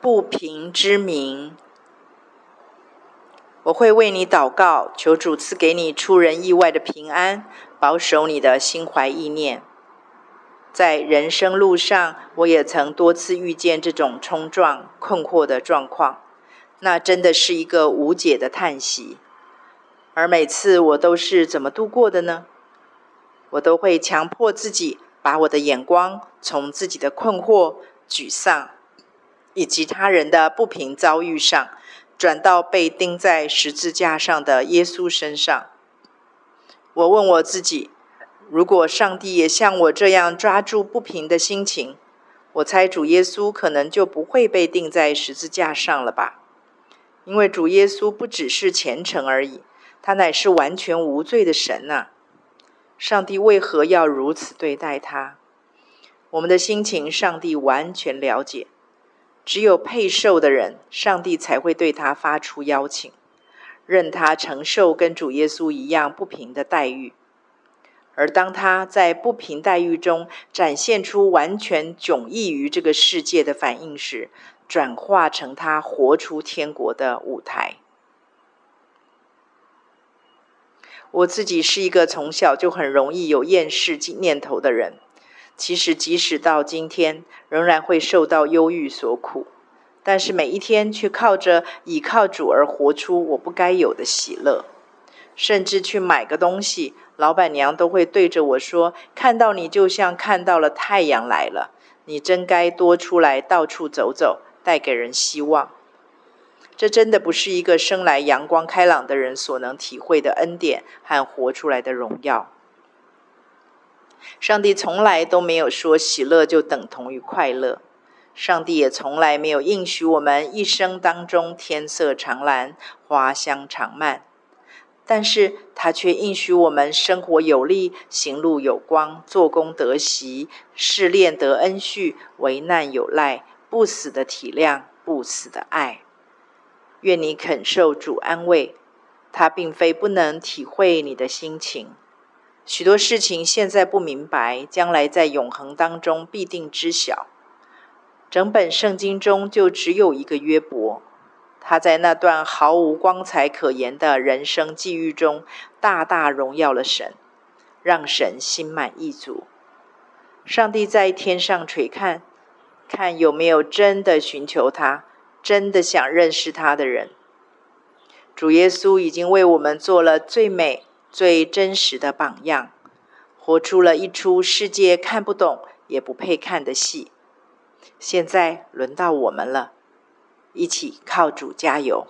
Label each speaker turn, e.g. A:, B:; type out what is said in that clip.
A: 不平之名。我会为你祷告，求主赐给你出人意外的平安，保守你的心怀意念。在人生路上，我也曾多次遇见这种冲撞、困惑的状况，那真的是一个无解的叹息。而每次我都是怎么度过的呢？我都会强迫自己，把我的眼光从自己的困惑、沮丧，以及他人的不平遭遇上，转到被钉在十字架上的耶稣身上。我问我自己：如果上帝也像我这样抓住不平的心情，我猜主耶稣可能就不会被钉在十字架上了吧？因为主耶稣不只是虔诚而已，他乃是完全无罪的神呐、上帝为何要如此对待他？我们的心情，上帝完全了解。只有配受的人，上帝才会对他发出邀请，任他承受跟主耶稣一样不平的待遇。而当他在不平待遇中展现出完全迥异于这个世界的反应时，转化成他活出天国的舞台。我自己是一个从小就很容易有厌世念头的人。其实，即使到今天，仍然会受到忧郁所苦，但是每一天却靠着倚靠主而活出我不该有的喜乐。甚至去买个东西，老板娘都会对着我说：“看到你就像看到了太阳来了，你真该多出来到处走走，带给人希望。”这真的不是一个生来阳光开朗的人所能体会的恩典和活出来的荣耀。上帝从来都没有说喜乐就等同于快乐，上帝也从来没有应许我们一生当中天色常蓝、花香常漫，但是他却应许我们生活有力、行路有光、做工得喜、试炼得恩恤、危难有赖、不死的体谅、不死的爱。愿你肯受主安慰，他并非不能体会你的心情。许多事情现在不明白，将来在永恒当中必定知晓。整本圣经中就只有一个约伯，他在那段毫无光彩可言的人生际遇中，大大荣耀了神，让神心满意足。上帝在天上垂看，看有没有真的寻求他、真的想认识他的人。主耶稣已经为我们做了最美。最真实的榜样，活出了一出世界看不懂也不配看的戏。现在轮到我们了，一起靠主加油。